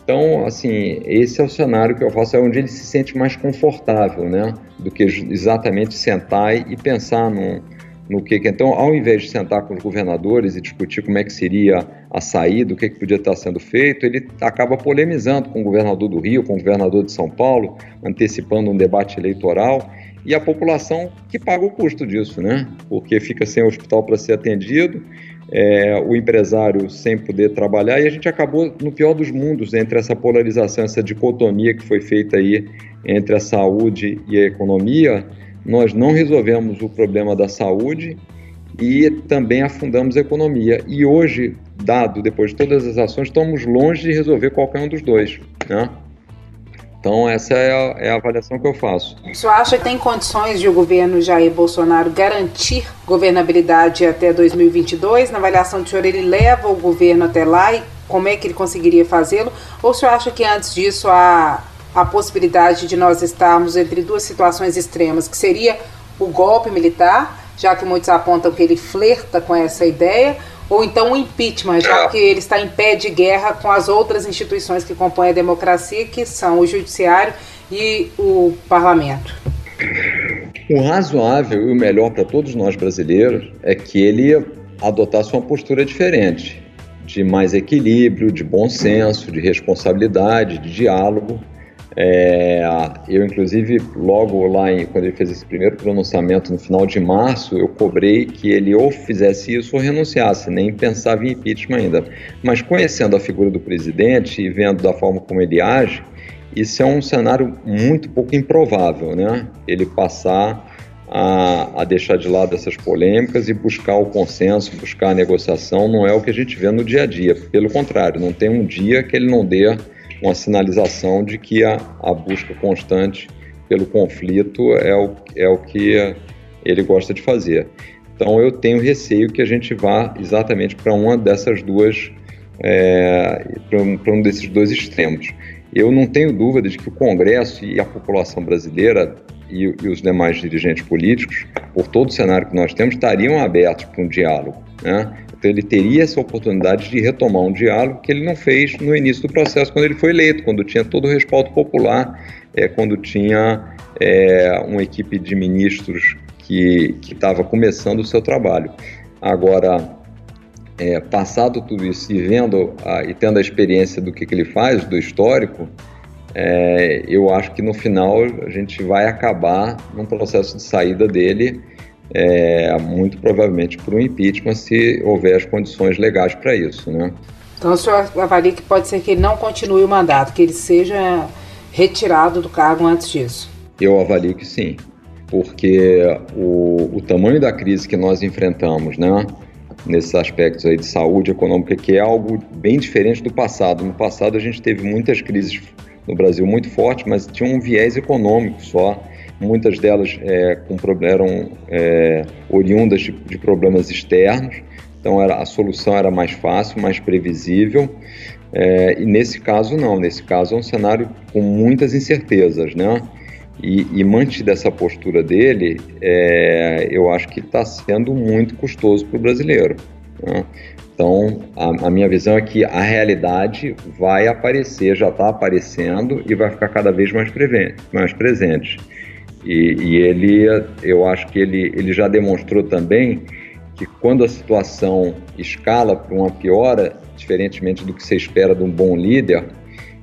então, assim, esse é o cenário que eu faço, é onde ele se sente mais confortável, né? Do que exatamente sentar e pensar no, no que. Então, ao invés de sentar com os governadores e discutir como é que seria a saída, o que, que podia estar sendo feito, ele acaba polemizando com o governador do Rio, com o governador de São Paulo, antecipando um debate eleitoral e a população que paga o custo disso, né? Porque fica sem hospital para ser atendido é, o empresário sem poder trabalhar, e a gente acabou no pior dos mundos entre essa polarização, essa dicotomia que foi feita aí entre a saúde e a economia. Nós não resolvemos o problema da saúde e também afundamos a economia. E hoje, dado depois de todas as ações, estamos longe de resolver qualquer um dos dois. Né? Então, essa é a, é a, avaliação que eu faço. O senhor acha que tem condições de o governo Jair Bolsonaro garantir governabilidade até 2022? Na avaliação do senhor, ele leva o governo até lá e como é que ele conseguiria fazê-lo? Ou o senhor acha que antes disso há a possibilidade de nós estarmos entre duas situações extremas, que seria o golpe militar, já que muitos apontam que ele flerta com essa ideia, ou então o impeachment, já que ele está em pé de guerra com as outras instituições que compõem a democracia, que são o judiciário e o parlamento. O razoável e o melhor para todos nós brasileiros é que ele adotasse uma postura diferente, de mais equilíbrio, de bom senso, de responsabilidade, de diálogo, é, eu, inclusive, logo lá, em, quando ele fez esse primeiro pronunciamento no final de março, eu cobrei que ele ou fizesse isso ou renunciasse, nem pensava em impeachment ainda. Mas conhecendo a figura do presidente e vendo da forma como ele age, isso é um cenário muito pouco improvável, né? Ele passar a, a, deixar de lado essas polêmicas e buscar o consenso, buscar a negociação, não é o que a gente vê no dia a dia. Pelo contrário, não tem um dia que ele não dê uma sinalização de que a, a busca constante pelo conflito é o, é o que ele gosta de fazer. Então eu tenho receio que a gente vá exatamente para uma dessas duas, é, para um, um desses dois extremos. Eu não tenho dúvida de que o Congresso e a população brasileira e, e, os demais dirigentes políticos, por todo o cenário que nós temos, estariam abertos para um diálogo. Né? Então, ele teria essa oportunidade de retomar um diálogo que ele não fez no início do processo, quando ele foi eleito, quando tinha todo o respaldo popular, é, quando tinha é, uma equipe de ministros que estava começando o seu trabalho. Agora, é, passado tudo isso e vendo a, e tendo a experiência do que, que ele faz, do histórico, é, eu acho que no final a gente vai acabar num processo de saída dele é, muito provavelmente por um impeachment se houver as condições legais para isso, né? Então o senhor avalia que pode ser que ele não continue o mandato, que ele seja retirado do cargo antes disso? Eu avalio que sim, porque o, o tamanho da crise que nós enfrentamos, né? nesses aspectos aí de saúde econômica, que é algo bem diferente do passado. No passado a gente teve muitas crises no Brasil muito fortes, mas tinha um viés econômico só muitas delas é, com, eram é, oriundas de, de, problemas externos, então era, a solução era mais fácil, mais previsível, é, e nesse caso não, nesse caso é um cenário com muitas incertezas, né? E, e mantida essa postura dele, é, eu acho que está sendo muito custoso para o brasileiro. Né? Então, a, a, minha visão é que a realidade vai aparecer, já está aparecendo e vai ficar cada vez mais, mais presente. E, e, ele, eu acho que ele, ele já demonstrou também que quando a situação escala para uma piora, diferentemente do que se espera de um bom líder,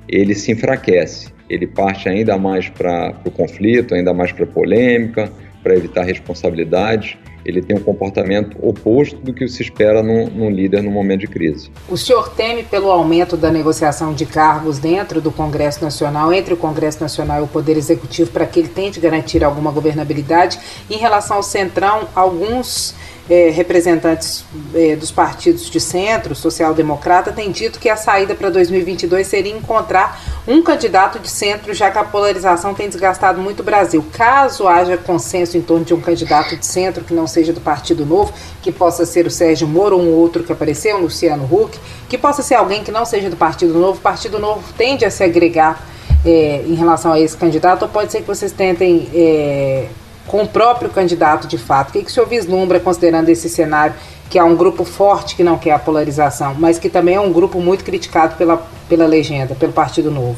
ele se enfraquece. Ele parte ainda mais para o conflito, ainda mais para a polêmica, para evitar responsabilidades ele tem um comportamento oposto do que se espera num, num, líder no momento de crise. O senhor teme pelo aumento da negociação de cargos dentro do Congresso Nacional, entre o Congresso Nacional e o Poder Executivo, para que ele tente garantir alguma governabilidade? Em relação ao Centrão, alguns é, representantes é, dos partidos de centro, social-democrata, têm dito que a saída para 2022 seria encontrar um candidato de centro, já que a polarização tem desgastado muito o Brasil. Caso haja consenso em torno de um candidato de centro que não seja do Partido Novo, que possa ser o Sérgio Moro ou um outro que apareceu, o Luciano Huck, que possa ser alguém que não seja do Partido Novo, o Partido Novo tende a se agregar é, em relação a esse candidato, ou pode ser que vocês tentem é, com o próprio candidato de fato? O que, que o senhor vislumbra considerando esse cenário, que há um grupo forte que não quer a polarização, mas que também é um grupo muito criticado pela, pela legenda, pelo Partido Novo?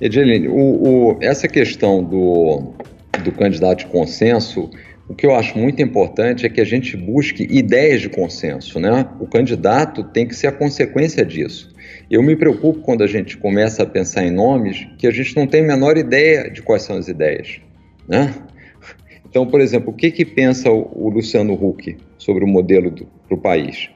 Ediline, o, o, essa questão do, do candidato de consenso, o que eu acho muito importante é que a gente busque ideias de consenso, né? O candidato tem que ser a consequência disso. Eu me preocupo quando a gente começa a pensar em nomes que a gente não tem a menor ideia de quais são as ideias, né? Então, por exemplo, o que, que pensa o, Luciano Huck sobre o modelo para o país?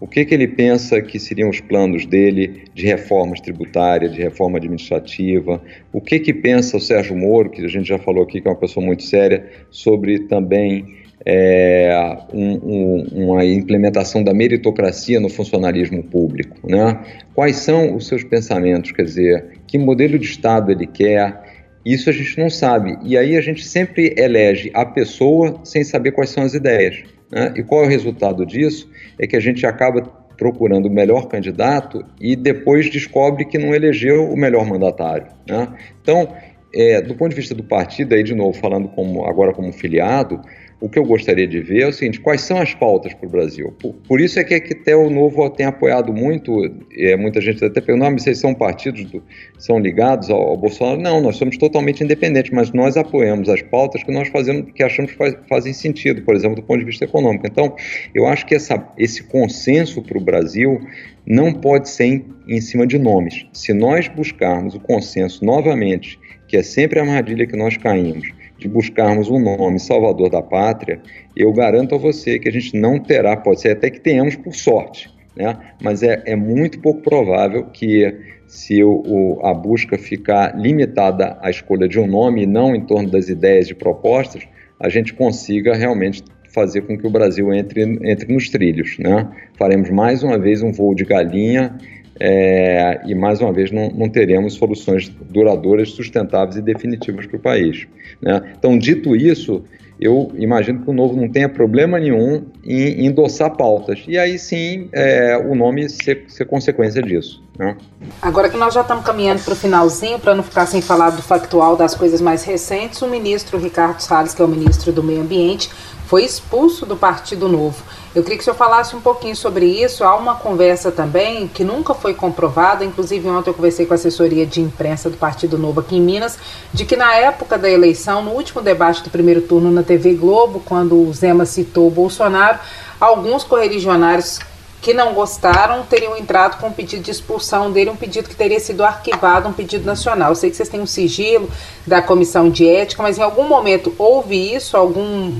O que, que ele pensa que seriam os planos dele de reformas tributárias, de reforma administrativa? O que, que pensa o Sérgio Moro, que a gente já falou aqui que é uma pessoa muito séria, sobre também é, um, um, uma implementação da meritocracia no funcionalismo público? Né? Quais são os seus pensamentos? Quer dizer, que modelo de Estado ele quer? Isso a gente não sabe. E aí a gente sempre elege a pessoa sem saber quais são as ideias. Né? E qual é o resultado disso? É que a gente acaba procurando o melhor candidato e depois descobre que não elegeu o melhor mandatário. Né? Então, é, do ponto de vista do partido, aí de novo falando como, agora como filiado, o que eu gostaria de ver é o seguinte: quais são as pautas para o Brasil? Por, por, isso é que a Equitel Novo tem apoiado muito, é, muita gente até pergunta, mas vocês são partidos, do, são ligados ao, ao, Bolsonaro? Não, nós somos totalmente independentes, mas nós apoiamos as pautas que nós fazemos, que achamos que faz, fazem sentido, por exemplo, do ponto de vista econômico. Então, eu acho que essa, esse consenso para o Brasil não pode ser em, em cima de nomes. Se nós buscarmos o consenso novamente que é sempre a armadilha que nós caímos, de buscarmos um nome salvador da pátria, eu garanto a você que a gente não terá, pode ser até que tenhamos por sorte, né? mas é, é muito pouco provável que se o, o, a busca ficar limitada à escolha de um nome e não em torno das ideias e propostas, a gente consiga realmente fazer com que o Brasil entre, entre nos trilhos. Né? Faremos mais uma vez um voo de galinha é, e mais uma vez não, não, teremos soluções duradouras, sustentáveis e definitivas para o país. Né? Então, dito isso, eu imagino que o Novo não tenha problema nenhum em endossar pautas. E aí sim é, o nome ser, ser consequência disso. Né? Agora que nós já estamos caminhando para o finalzinho, para não ficar sem falar do factual das coisas mais recentes, o ministro Ricardo Salles, que é o ministro do Meio Ambiente, foi expulso do Partido Novo. Eu queria que o senhor falasse um pouquinho sobre isso. Há uma conversa também que nunca foi comprovada, inclusive ontem eu conversei com a assessoria de imprensa do Partido Novo aqui em Minas, de que na época da eleição, no último debate do primeiro turno na TV Globo, quando o Zema citou o Bolsonaro, alguns correligionários que não gostaram teriam entrado com um pedido de expulsão dele, um pedido que teria sido arquivado, um pedido nacional. Eu sei que vocês têm um sigilo da comissão de ética, mas em algum momento houve isso, algum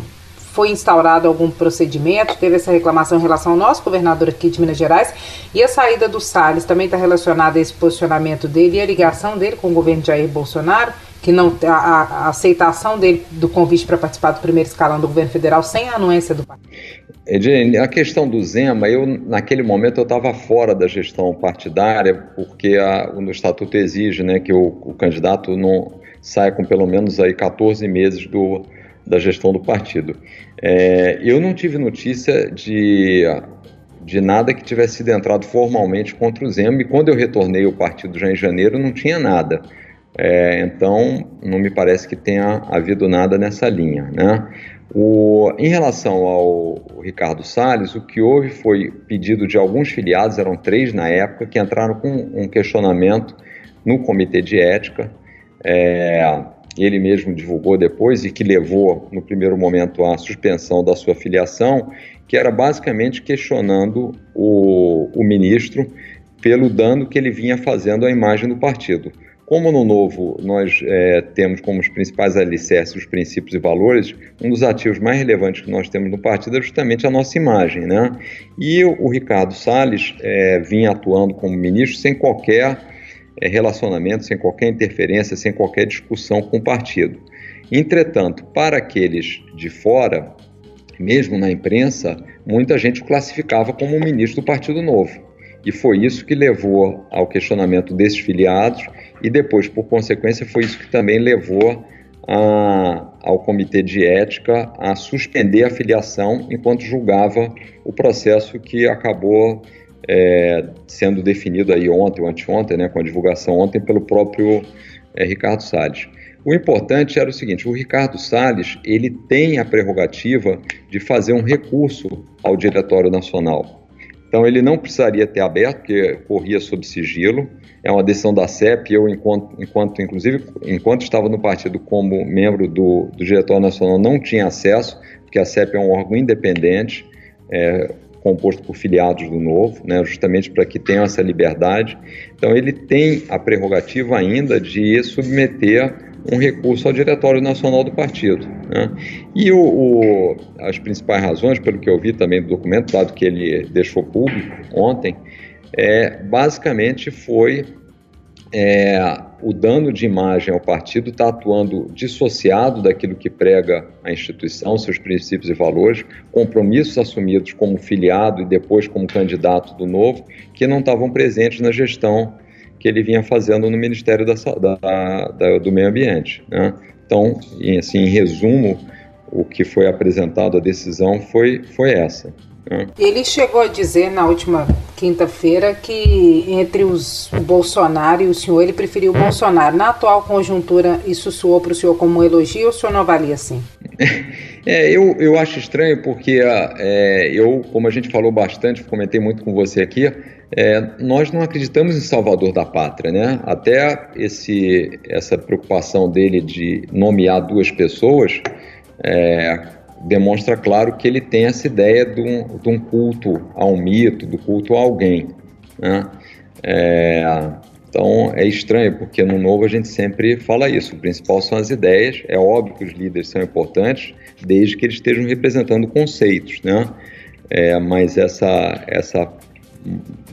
foi instaurado algum procedimento, teve essa reclamação em relação ao nosso governador aqui de Minas Gerais, e a saída do Salles também está relacionada a esse posicionamento dele e a ligação dele com o governo de Jair Bolsonaro, que não a, a aceitação dele do convite para participar do primeiro escalão do governo federal sem a anuência do partido. Edine, a questão do Zema, eu naquele momento eu estava fora da gestão partidária, porque a, o estatuto exige né, que o, o candidato não saia com pelo menos aí 14 meses do, da gestão do partido. É, eu não tive notícia de, de nada que tivesse sido entrado formalmente contra o Zema, e quando eu retornei ao partido já em janeiro, não tinha nada. É, então, não me parece que tenha havido nada nessa linha. Né? O, em relação ao Ricardo Salles, o que houve foi pedido de alguns filiados, eram três na época, que entraram com um questionamento no Comitê de Ética. É, ele mesmo divulgou depois e que levou, no primeiro momento, à suspensão da sua filiação, que era basicamente questionando o, o ministro pelo dano que ele vinha fazendo à imagem do partido. Como no Novo nós é, temos como os principais alicerces os princípios e valores, um dos ativos mais relevantes que nós temos no partido é justamente a nossa imagem. Né? E o, Ricardo Salles é, vinha atuando como ministro sem qualquer é, relacionamento, sem qualquer interferência, sem qualquer discussão com o partido. Entretanto, para aqueles de fora, mesmo na imprensa, muita gente o classificava como um ministro do Partido Novo. E foi isso que levou ao questionamento desses filiados, e depois, por consequência, foi isso que também levou a, ao Comitê de Ética a suspender a filiação enquanto julgava o processo que acabou é, sendo definido aí ontem ou anteontem, né, com a divulgação ontem pelo próprio é, Ricardo Salles. O importante era o seguinte: o Ricardo Salles ele tem a prerrogativa de fazer um recurso ao Diretório Nacional. Então ele não precisaria ter aberto, porque corria sob sigilo. É uma decisão da CEP. Eu, enquanto, enquanto inclusive, enquanto estava no partido como membro do, do Diretório Nacional, não tinha acesso, porque a CEP é um órgão independente. É, composto por filiados do Novo, né, justamente para que tenham essa liberdade. Então, ele tem a prerrogativa ainda de submeter um recurso ao Diretório Nacional do Partido. Né? E o, o, as principais razões, pelo que eu vi também do documento, dado que ele deixou público ontem, é, basicamente foi é, o dano de imagem ao partido está atuando dissociado daquilo que prega a instituição, seus princípios e valores, compromissos assumidos como filiado e depois como candidato do novo, que não estavam presentes na gestão que ele vinha fazendo no Ministério da, da, da, do Meio Ambiente. Né? Então, em, assim, em resumo, o que foi apresentado, a decisão foi, foi essa. Né? Ele chegou a dizer na última quinta-feira que entre os o Bolsonaro e o senhor, ele preferiu o Bolsonaro. Na atual conjuntura, isso soou para o senhor como um elogio ou o senhor não avalia assim? É, eu, eu acho estranho porque é, eu, como a gente falou bastante, comentei muito com você aqui, é, nós não acreditamos em salvador da pátria, né? Até esse, essa preocupação dele de nomear duas pessoas é, demonstra claro que ele tem essa ideia de um, de um culto a um mito, do culto a alguém, né? É, então é estranho, porque no Novo a gente sempre fala isso. O principal são as ideias. É óbvio que os líderes são importantes, desde que eles estejam representando conceitos, né? É, mas essa, essa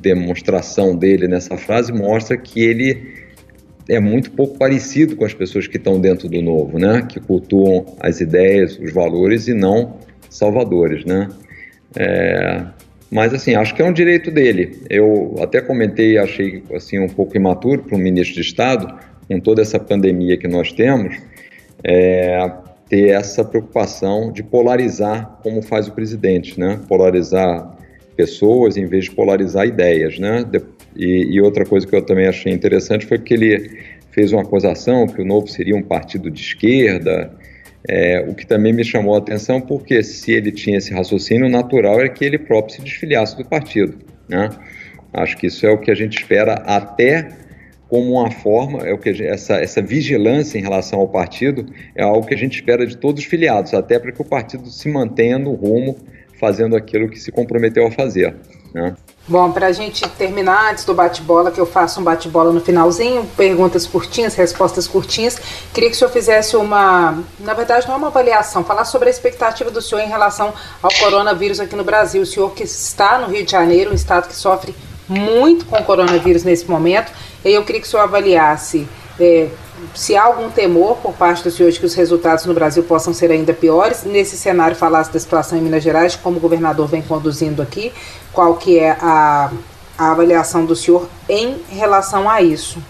demonstração dele nessa frase mostra que ele é muito pouco parecido com as pessoas que estão dentro do novo, né? Que cultuam as ideias, os valores e não salvadores, né? É, mas assim, acho que é um direito dele. Eu até comentei, achei assim um pouco imaturo para um ministro de Estado, com toda essa pandemia que nós temos, é, ter essa preocupação de polarizar como faz o presidente, né? Polarizar pessoas em vez de polarizar ideias, né? E, e outra coisa que eu também achei interessante foi que ele fez uma acusação que o Novo seria um partido de esquerda, é, o que também me chamou a atenção, porque se ele tinha esse raciocínio, natural é que ele próprio se desfiliasse do partido. Né? Acho que isso é o que a gente espera até como uma forma, é o que essa, essa vigilância em relação ao partido é algo que a gente espera de todos os filiados, até para que o partido se mantenha no rumo, fazendo aquilo que se comprometeu a fazer. Né? Bom, para a gente terminar, antes do bate-bola, que eu faço um bate-bola no finalzinho, perguntas curtinhas, respostas curtinhas, queria que o senhor fizesse uma, na verdade não é uma avaliação, falar sobre a expectativa do senhor em relação ao coronavírus aqui no Brasil. O senhor que está no Rio de Janeiro, um estado que sofre muito com o coronavírus nesse momento, e eu queria que o senhor avaliasse é, se há algum temor por parte do senhor de que os resultados no Brasil possam ser ainda piores, nesse cenário falasse da situação em Minas Gerais, como o governador vem conduzindo aqui, qual que é a, a avaliação do senhor em relação a isso?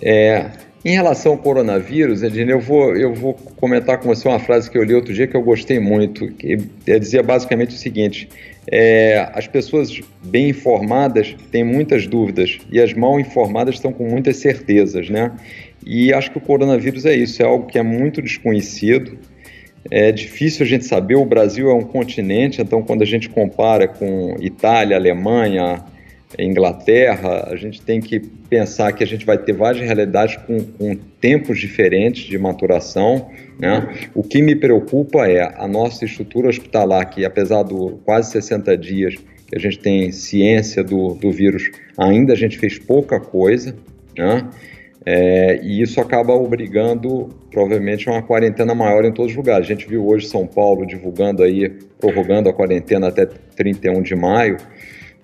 É, em relação ao coronavírus, Edine, eu vou, eu vou comentar com você uma frase que eu li outro dia que eu gostei muito, que dizia basicamente o seguinte, é, as pessoas bem informadas têm muitas dúvidas e as mal informadas estão com muitas certezas, né? E acho que o coronavírus é isso, é algo que é muito desconhecido, é difícil a gente saber. O Brasil é um continente, então quando a gente compara com Itália, Alemanha, Inglaterra, a gente tem que pensar que a gente vai ter várias realidades com, com tempos diferentes de maturação. Né? O que me preocupa é a nossa estrutura hospitalar, que apesar do quase 60 dias que a gente tem ciência do, do vírus, ainda a gente fez pouca coisa. Né? É, e isso acaba obrigando, provavelmente, a uma quarentena maior em todos os lugares. A gente viu hoje São Paulo divulgando aí, prorrogando a quarentena até 31 de maio.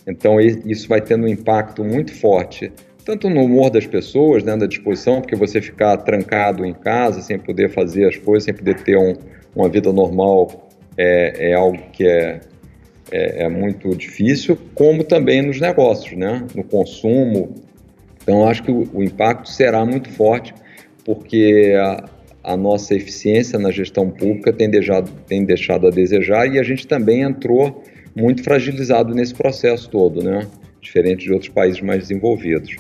Então, isso vai tendo um impacto muito forte, tanto no humor das pessoas, né, da disposição, porque você ficar trancado em casa, sem poder fazer as coisas, sem poder ter um, uma vida normal, é, é algo que é, é, é, muito difícil, como também nos negócios, né, no consumo, então, acho que o, o impacto será muito forte, porque a, a, nossa eficiência na gestão pública tem deixado, tem deixado a desejar e a gente também entrou muito fragilizado nesse processo todo, né? diferente de outros países mais desenvolvidos.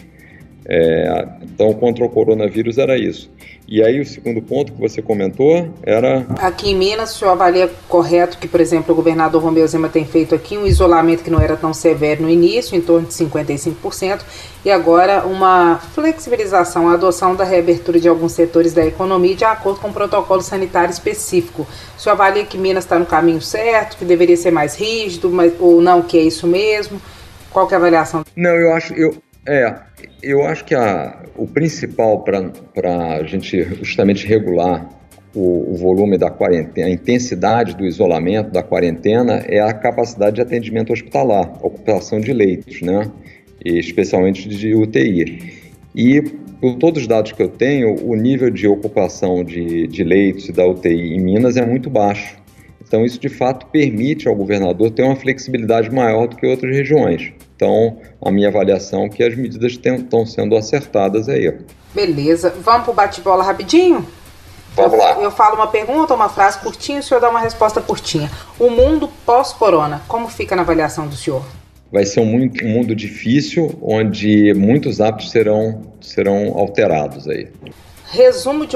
É, então, contra o coronavírus era isso. E aí o segundo ponto que você comentou era... Aqui em Minas, o senhor avalia correto que, por exemplo, o governador Romeu Zema tem feito aqui um isolamento que não era tão severo no início, em torno de 55%, e agora uma flexibilização, a adoção da reabertura de alguns setores da economia de acordo com um protocolo sanitário específico. O senhor avalia que Minas está no caminho certo, que deveria ser mais rígido, mas, ou não, que é isso mesmo? Qual que é a avaliação? Não, eu acho... Eu, é, eu acho que a, o principal para a gente justamente regular o, o, volume da quarentena, a intensidade do isolamento, da quarentena, é a capacidade de atendimento hospitalar, ocupação de leitos, né? E especialmente de UTI. E por todos os dados que eu tenho, o nível de ocupação de, de leitos e da UTI em Minas é muito baixo. Então, isso de fato permite ao governador ter uma flexibilidade maior do que outras regiões. Então, a minha avaliação é que as medidas estão sendo acertadas aí. Beleza. Vamos para o bate-bola rapidinho? Vamos lá. Eu falo uma pergunta, uma frase curtinha, o senhor dá uma resposta curtinha. O mundo pós-corona, como fica na avaliação do senhor? Vai ser um, muito, um mundo difícil, onde muitos hábitos serão, serão alterados aí. Resumo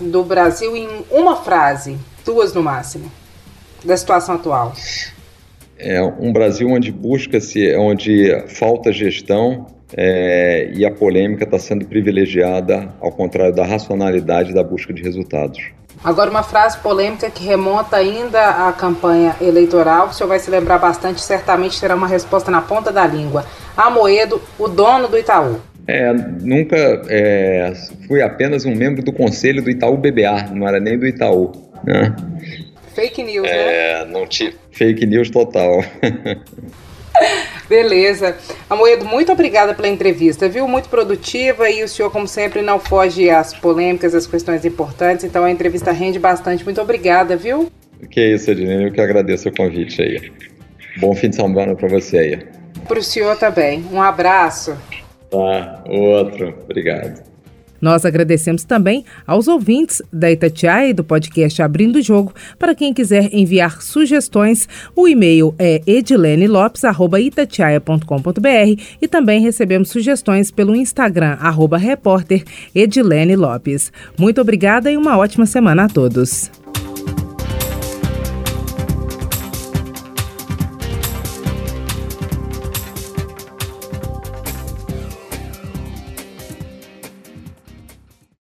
do Brasil em uma frase, duas no máximo, da situação atual. É um Brasil onde busca-se, onde falta gestão, é, e a polêmica está sendo privilegiada, ao contrário da racionalidade da busca de resultados. Agora, uma frase polêmica que remonta ainda à campanha eleitoral, o senhor vai se lembrar bastante, certamente terá uma resposta na ponta da língua. Amoedo, o dono do Itaú. É, nunca é, fui apenas um membro do conselho do Itaú BBA, não era nem do Itaú. Né? Fake news, é, né? Não tive. Fake news total. Beleza. Amoedo, muito obrigada pela entrevista, viu? Muito produtiva e o senhor, como sempre, não foge às polêmicas, às questões importantes, então a entrevista rende bastante. Muito obrigada, viu? Que é isso, Edilene, eu que agradeço o convite aí. Bom fim de semana para você aí. Para o senhor também. Um abraço. Tá, outro. Obrigado. Nós agradecemos também aos ouvintes da Itatiaia e do podcast Abrindo o Jogo. Para quem quiser enviar sugestões, o e-mail é edilenelopes.itatiaia.com.br e também recebemos sugestões pelo Instagram, arroba repórter Edilene Lopes. Muito obrigada e uma ótima semana a todos.